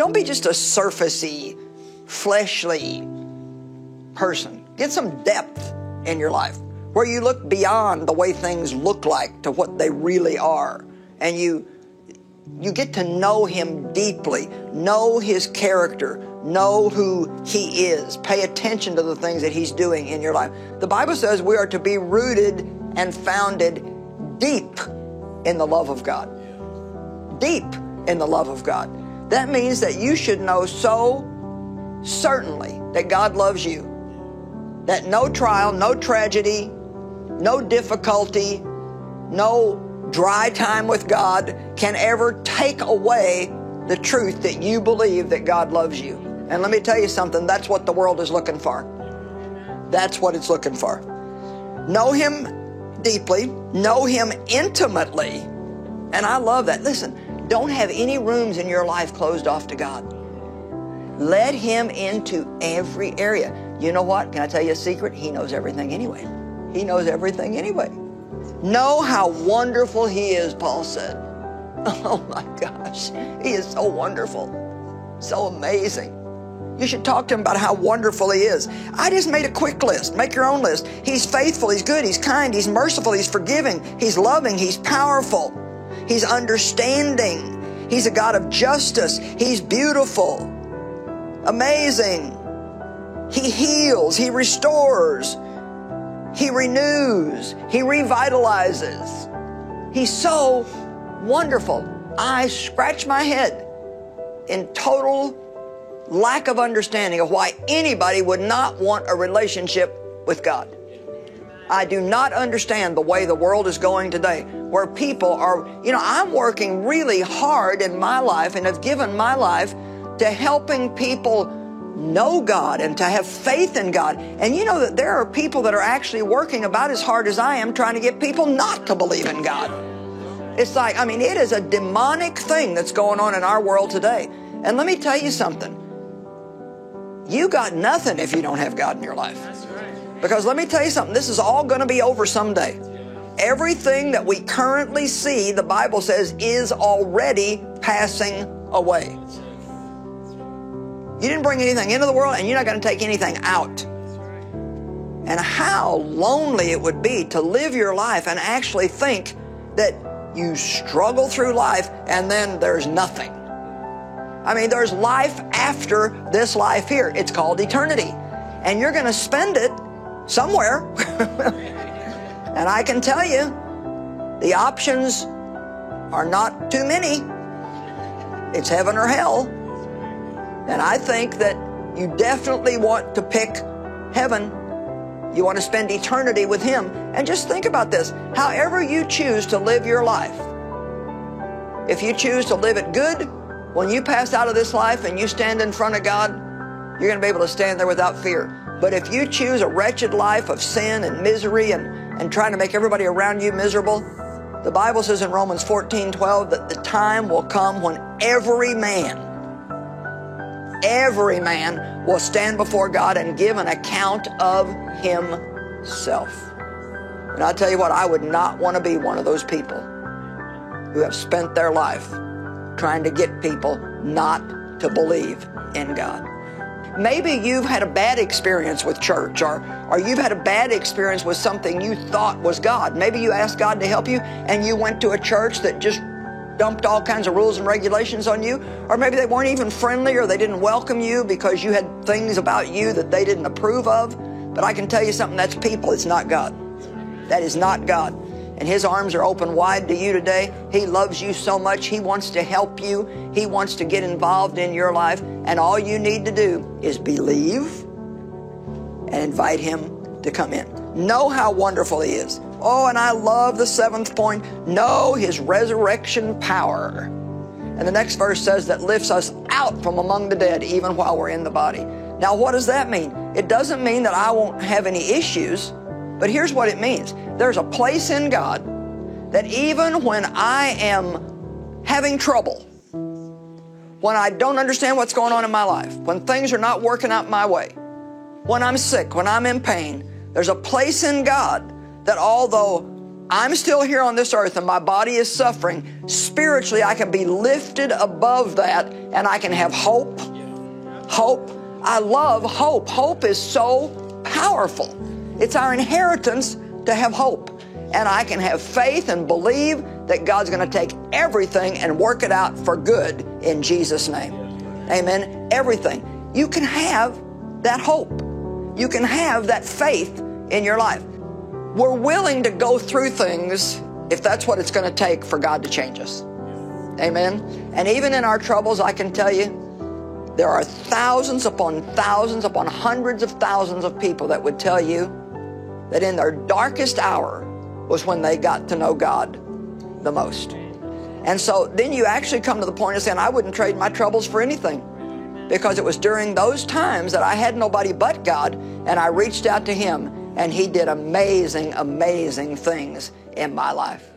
Don't be just a surfacey, fleshly person. Get some depth in your life where you look beyond the way things look like to what they really are. And you you get to know him deeply, know his character, know who he is, pay attention to the things that he's doing in your life. The Bible says we are to be rooted and founded deep in the love of God. Deep in the love of God. That means that you should know so certainly that God loves you, that no trial, no tragedy, no difficulty, no dry time with God can ever take away the truth that you believe that God loves you. And let me tell you something, that's what the world is looking for. That's what it's looking for. Know Him deeply, know Him intimately. And I love that. Listen, don't have any rooms in your life closed off to God. Let Him into every area. You know what? Can I tell you a secret? He knows everything anyway. He knows everything anyway. Know how wonderful He is, Paul said. Oh my gosh, He is so wonderful, so amazing. You should talk to him about how wonderful he is. I just made a quick list. Make your own list. He's faithful, he's good, he's kind, he's merciful, he's forgiving, he's loving, he's powerful, he's understanding, he's a God of justice, he's beautiful, amazing, he heals, he restores, he renews, He revitalizes. He's so wonderful. I scratch my head in total lack of understanding of why anybody would not want a relationship with God. I do not understand the way the world is going today, where people are, you know, I'm working really hard in my life and have given my life to helping people know God and to have faith in God. And you know that there are people that are actually working about as hard as I am trying to get people not to believe in God. It's like, I mean, it is a demonic thing that's going on in our world today. And let me tell you something. You got nothing if you don't have God in your life. Because let me tell you something, this is all going to be over someday. Everything that we currently see, the Bible says, is already passing away. You didn't bring anything into the world, and you're not going to take anything out. And how lonely it would be to live your life and actually think that you struggle through life and then there's nothing. I mean, there's life after this life here. It's called eternity. And you're going to spend it somewhere. and I can tell you, the options are not too many. It's heaven or hell. And I think that you definitely want to pick heaven. You want to spend eternity with Him. And just think about this however you choose to live your life, if you choose to live it good, when you pass out of this life and you stand in front of God, you're going to be able to stand there without fear. But if you choose a wretched life of sin and misery and, and trying to make everybody around you miserable, the Bible says in Romans 14 12 that the time will come when every man every man will stand before God and give an account of himself. And I tell you what, I would not want to be one of those people who have spent their life trying to get people not to believe in God. Maybe you've had a bad experience with church or, or you've had a bad experience with something you thought was God. Maybe you asked God to help you and you went to a church that just dumped all kinds of rules and regulations on you, or maybe they weren't even friendly or they didn't welcome you because you had things about you that they didn't approve of. But I can tell you something that's people, it's not God. That is not God. And His arms are open wide to you today. He loves you so much. He wants to help you. He wants to get involved in your life. And all you need to do is believe and invite Him to come in. Know how wonderful He is. Oh, and I love the seventh point know his resurrection power. And the next verse says that lifts us out from among the dead even while we're in the body. Now, what does that mean? It doesn't mean that I won't have any issues, but here's what it means there's a place in God that even when I am having trouble, when I don't understand what's going on in my life, when things are not working out my way, when I'm sick, when I'm in pain, there's a place in God that although I'm still here on this earth and my body is suffering, spiritually I can be lifted above that and I can have hope. Hope. I love hope. Hope is so powerful. It's our inheritance to have hope. And I can have faith and believe that God's going to take everything and work it out for good in Jesus' name. Amen. Everything. You can have that hope. You can have that faith in your life. We're willing to go through things if that's what it's going to take for God to change us. Amen. And even in our troubles, I can tell you, there are thousands upon thousands upon hundreds of thousands of people that would tell you that in their darkest hour was when they got to know God the most. And so then you actually come to the point of saying, I wouldn't trade my troubles for anything because it was during those times that I had nobody but God and I reached out to Him and He did amazing, amazing things in my life.